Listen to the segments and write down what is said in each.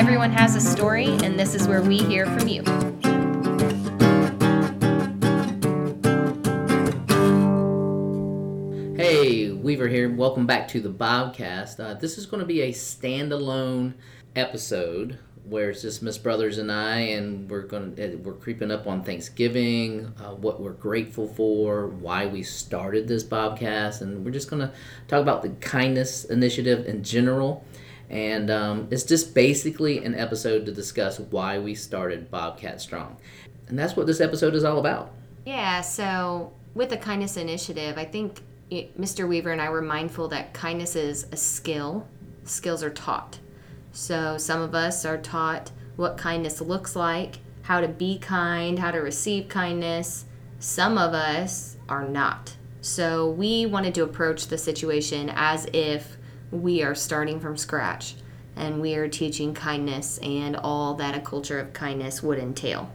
Everyone has a story, and this is where we hear from you. Hey, Weaver here. Welcome back to the Bobcast. Uh, this is going to be a standalone episode where it's just Miss Brothers and I, and we're going to we're creeping up on Thanksgiving, uh, what we're grateful for, why we started this Bobcast, and we're just going to talk about the kindness initiative in general. And um, it's just basically an episode to discuss why we started Bobcat Strong, and that's what this episode is all about. Yeah, so with the kindness initiative, I think Mr. Weaver and I were mindful that kindness is a skill. Skills are taught. So some of us are taught what kindness looks like, how to be kind, how to receive kindness. Some of us are not. So we wanted to approach the situation as if we are starting from scratch and we are teaching kindness and all that a culture of kindness would entail.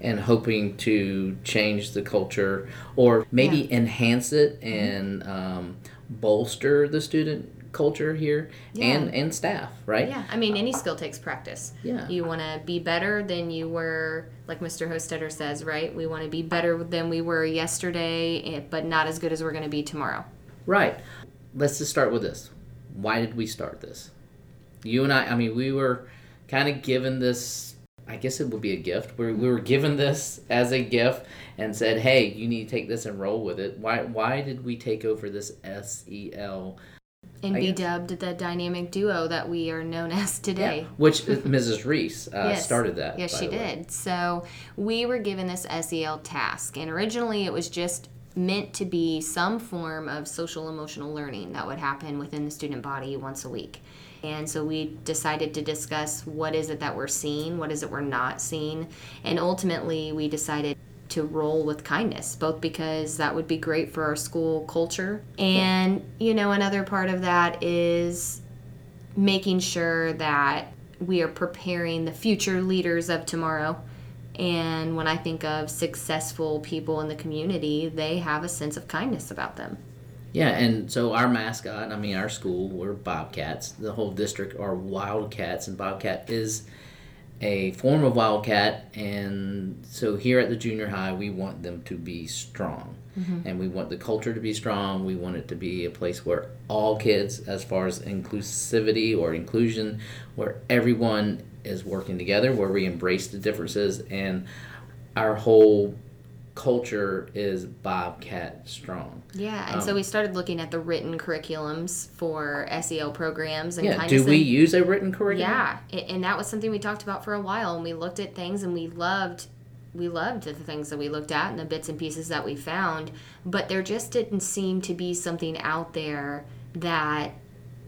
And hoping to change the culture or maybe yeah. enhance it and um, bolster the student culture here yeah. and and staff right? Yeah i mean any skill takes practice. Yeah. You want to be better than you were like mr hostetter says right? We want to be better than we were yesterday eh, but not as good as we're going to be tomorrow. Right. Let's just start with this why did we start this you and i i mean we were kind of given this I guess it would be a gift. We, we were given this as a gift and said, "Hey, you need to take this and roll with it." Why why did we take over this SEL and I be guess. dubbed the dynamic duo that we are known as today? Yeah. Which Mrs. Reese uh, yes. started that. Yes, she did. So we were given this SEL task, and originally it was just meant to be some form of social emotional learning that would happen within the student body once a week. And so we decided to discuss what is it that we're seeing, what is it we're not seeing, and ultimately we decided to roll with kindness, both because that would be great for our school culture. And, you know, another part of that is making sure that we are preparing the future leaders of tomorrow. And when I think of successful people in the community, they have a sense of kindness about them. Yeah, and so our mascot, I mean, our school, we're Bobcats. The whole district are Wildcats, and Bobcat is a form of Wildcat. And so here at the junior high, we want them to be strong. Mm-hmm. And we want the culture to be strong. We want it to be a place where all kids, as far as inclusivity or inclusion, where everyone is working together, where we embrace the differences. And our whole culture is Bobcat strong. Yeah, and um, so we started looking at the written curriculums for SEL programs and yeah. kind do of we use a written curriculum? Yeah, and that was something we talked about for a while, and we looked at things and we loved we loved the things that we looked at and the bits and pieces that we found, but there just didn't seem to be something out there that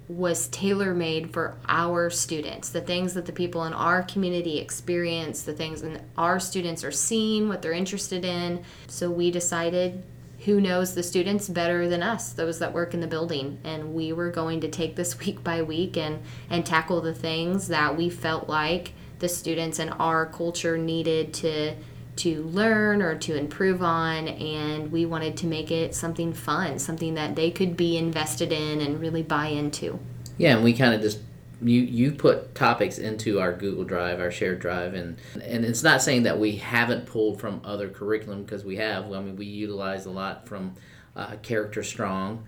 was tailor made for our students, the things that the people in our community experience, the things that our students are seeing, what they're interested in. So we decided who knows the students better than us, those that work in the building. And we were going to take this week by week and, and tackle the things that we felt like the students and our culture needed to to learn or to improve on and we wanted to make it something fun something that they could be invested in and really buy into. Yeah and we kind of just you you put topics into our google drive our shared drive and and it's not saying that we haven't pulled from other curriculum because we have. I mean we utilize a lot from uh, character strong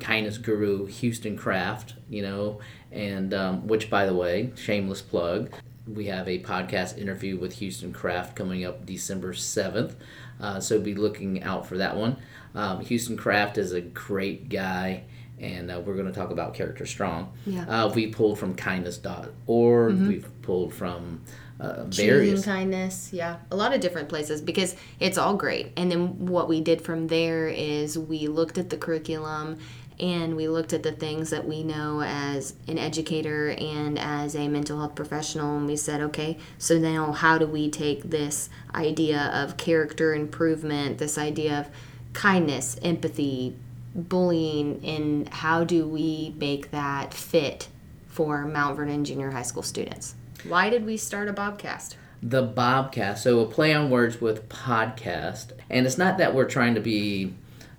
kindness guru Houston Kraft you know and um, which by the way shameless plug we have a podcast interview with Houston Kraft coming up December 7th. Uh, so be looking out for that one. Um, Houston Kraft is a great guy, and uh, we're going to talk about Character Strong. Yeah. Uh, we pulled from kindness.org, mm-hmm. we've pulled from uh, various. Choosing kindness, yeah. A lot of different places because it's all great. And then what we did from there is we looked at the curriculum and we looked at the things that we know as an educator and as a mental health professional and we said okay so now how do we take this idea of character improvement this idea of kindness empathy bullying and how do we make that fit for mount vernon junior high school students? Why did we start a bobcast? The bobcast. So a play on words with podcast. And it's not that we're trying to be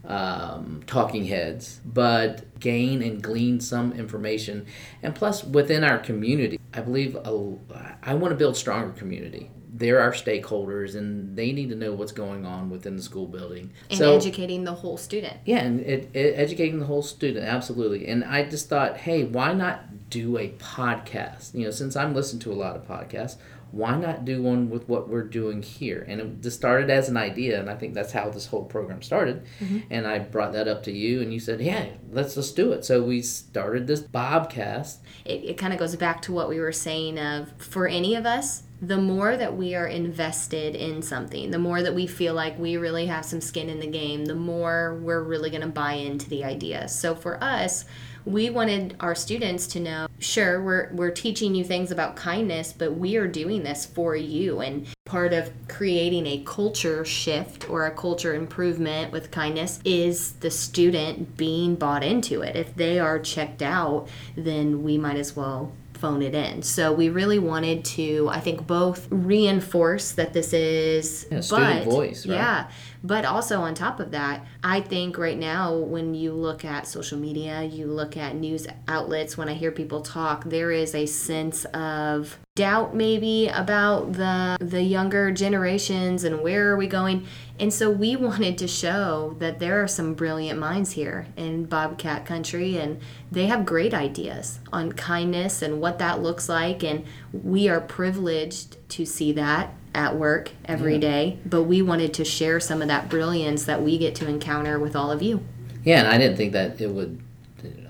um, talking heads, but gain and glean some information. And plus, within our community, I believe a, I want to build stronger community. They're our stakeholders, and they need to know what's going on within the school building. And so, educating the whole student. Yeah, and it, it, educating the whole student, absolutely. And I just thought, hey, why not do a podcast? You know, since I'm listening to a lot of podcasts, why not do one with what we're doing here? And it just started as an idea, and I think that's how this whole program started. Mm-hmm. And I brought that up to you, and you said, "Yeah, let's just do it." So we started this Bobcast. It, it kind of goes back to what we were saying of for any of us, the more that we are invested in something, the more that we feel like we really have some skin in the game, the more we're really going to buy into the idea. So for us we wanted our students to know sure we're we're teaching you things about kindness but we are doing this for you and part of creating a culture shift or a culture improvement with kindness is the student being bought into it if they are checked out then we might as well phone it in. So we really wanted to, I think, both reinforce that this is yeah, student voice, right? Yeah, but also on top of that, I think right now when you look at social media, you look at news outlets. When I hear people talk, there is a sense of doubt maybe about the the younger generations and where are we going and so we wanted to show that there are some brilliant minds here in bobcat country and they have great ideas on kindness and what that looks like and we are privileged to see that at work every yeah. day. but we wanted to share some of that brilliance that we get to encounter with all of you yeah and i didn't think that it would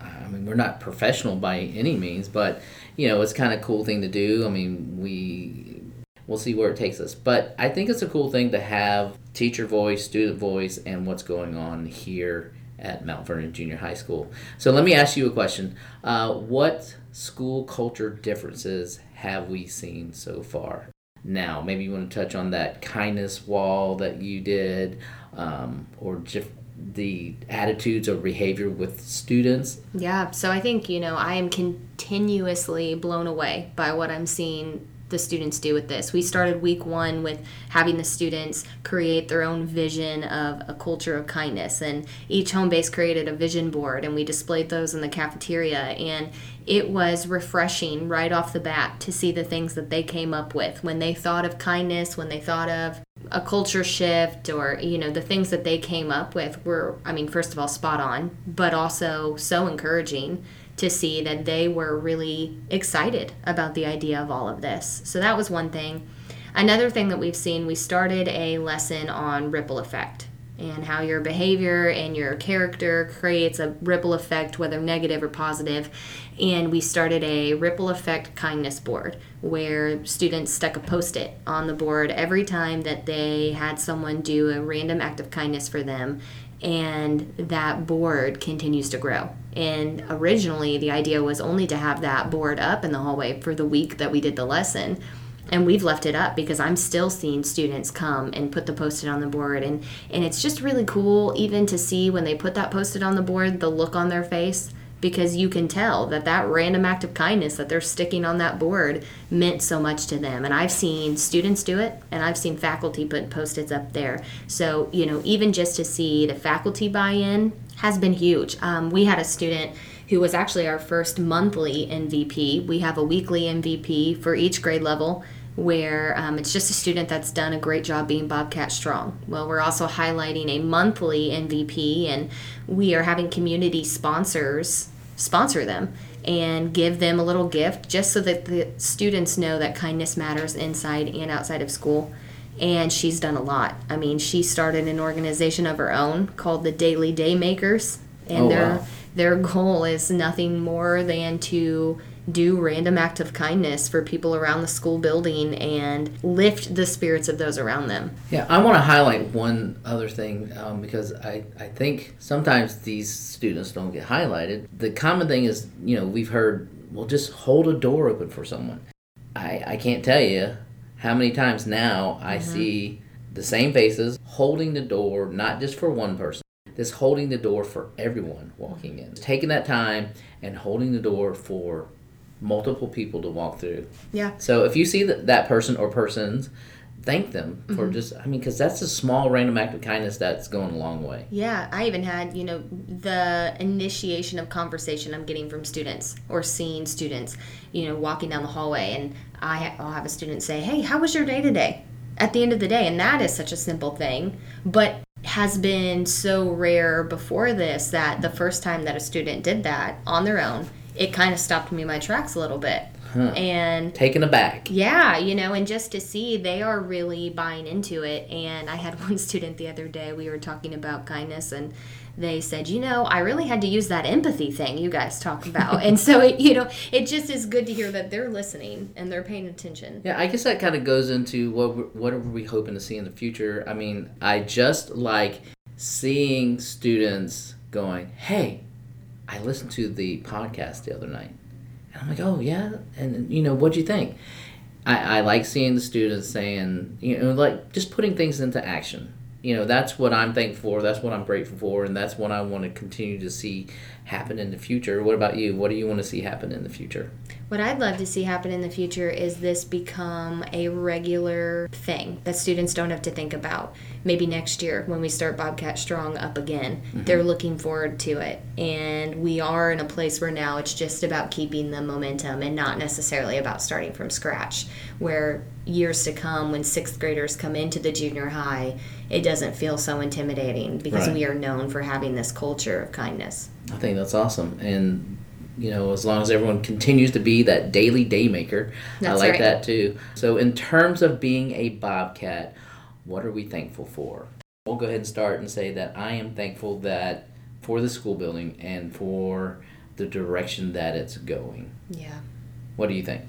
i mean we're not professional by any means but you know, it's kind of cool thing to do. I mean, we we'll see where it takes us. But I think it's a cool thing to have teacher voice, student voice, and what's going on here at Mount Vernon Junior High School. So let me ask you a question. Uh, what school culture differences have we seen so far? Now, maybe you want to touch on that kindness wall that you did, um, or just the attitudes or behavior with students? Yeah, so I think, you know, I am continuously blown away by what I'm seeing the students do with this. We started week one with having the students create their own vision of a culture of kindness, and each home base created a vision board, and we displayed those in the cafeteria. And it was refreshing right off the bat to see the things that they came up with when they thought of kindness, when they thought of a culture shift or you know the things that they came up with were i mean first of all spot on but also so encouraging to see that they were really excited about the idea of all of this. So that was one thing. Another thing that we've seen we started a lesson on ripple effect and how your behavior and your character creates a ripple effect, whether negative or positive. And we started a ripple effect kindness board where students stuck a post it on the board every time that they had someone do a random act of kindness for them. And that board continues to grow. And originally, the idea was only to have that board up in the hallway for the week that we did the lesson and we've left it up because I'm still seeing students come and put the post-it on the board. And and it's just really cool even to see when they put that post-it on the board the look on their face because you can tell that that random act of kindness that they're sticking on that board meant so much to them. And I've seen students do it and I've seen faculty put post-its up there. So you know even just to see the faculty buy-in has been huge. Um, we had a student who was actually our first monthly MVP. We have a weekly MVP for each grade level where um, it's just a student that's done a great job being Bobcat Strong. Well, we're also highlighting a monthly MVP, and we are having community sponsors sponsor them and give them a little gift just so that the students know that kindness matters inside and outside of school. And she's done a lot. I mean, she started an organization of her own called the Daily Day Makers, and oh, their wow. their goal is nothing more than to do random act of kindness for people around the school building and lift the spirits of those around them. Yeah, I want to highlight one other thing um, because I, I think sometimes these students don't get highlighted. The common thing is, you know, we've heard, well, just hold a door open for someone. I, I can't tell you how many times now I mm-hmm. see the same faces holding the door, not just for one person, this holding the door for everyone walking in. Taking that time and holding the door for multiple people to walk through. Yeah. So if you see that, that person or persons thank them Mm-hmm. for just I mean because that's a small random act of kindness that's going a long way. Yeah, I even had, you know, the initiation of conversation I'm getting from students or seeing students, you know, walking down the hallway. And I, I'll have a student say, Hey, how was your day today? At the end of the day. And that is such a simple thing, but has been so rare before this that the first time that a student did that on their own, it kind of stopped me in my tracks a little bit. And Taken aback. yeah, you know, and just to see they are really buying into it. And I had one student the other day, we were talking about kindness, and they said, you know, I really had to use that empathy thing you guys talk about. and so, it, you know, it just is good to hear that they're listening and they're paying attention. Yeah, I guess that kind of goes into what we're- what are we hoping to see in the future. I mean, I just like seeing students going, "Hey, I listened to the podcast the other night," and I'm like, "Oh yeah," and you know, what'd you think? I, I like seeing the students saying, you know, like just putting things into action. You know, that's what I'm thankful for. That's what I'm grateful for, and that's what I want to continue to see happen in the future. What about you? What do you want to see happen in the future? What I'd love to see happen in the future is this become a regular thing that students don't have to think about. Maybe next year when we start Bobcat Strong up again, mm-hmm. they're looking forward to it. And we are in a place where now it's just about keeping the momentum and not necessarily about starting from scratch. Where years to come, when sixth graders come into the junior high, it doesn't feel so intimidating because Right. we are known for having this culture of kindness. I think that's awesome. And you know, as long as everyone continues to be that daily day maker, That's I like right. that too. So in terms of being a bobcat, what are we thankful for? We'll go ahead and start and say that I am thankful that for the school building and for the direction that it's going. Yeah. What do you think?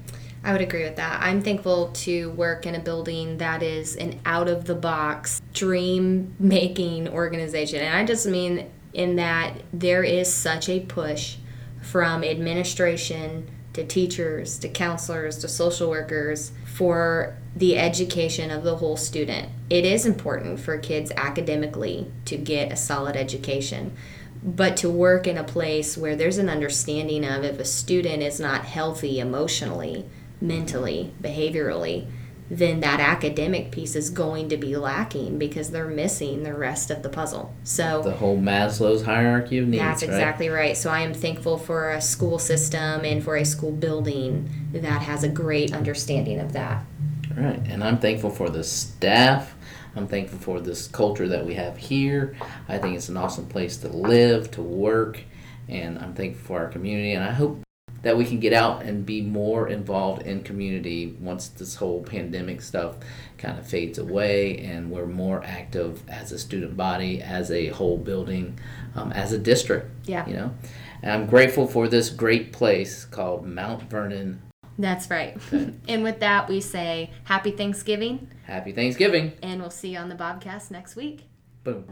I would agree with that. I'm thankful to work in a building that is an out of the box dream making organization. And I just mean in that there is such a push from administration to teachers to counselors to social workers for the education of the whole student. It is important for kids academically to get a solid education but to work in a place where there's an understanding of if a student is not healthy emotionally, mentally, behaviorally, then that academic piece is going to be lacking because they're missing the rest of the puzzle. So The whole Maslow's hierarchy of needs. that's right? exactly right. So I am thankful for a school system and for a school building that has a great understanding of that. Right, and I'm thankful for the staff. I'm thankful for this culture that we have here. I think it's an awesome place to live, to work, and I'm thankful for our community. And I hope that we can get out and be more involved in community once this whole pandemic stuff kind of fades away and we're more active as a student body, as a whole building, um, as a district. Yeah. You know, and I'm grateful for this great place called Mount Vernon. That's right. and with that, we say happy Thanksgiving, Happy Thanksgiving. and we'll see you on the Bobcast next week. Boom.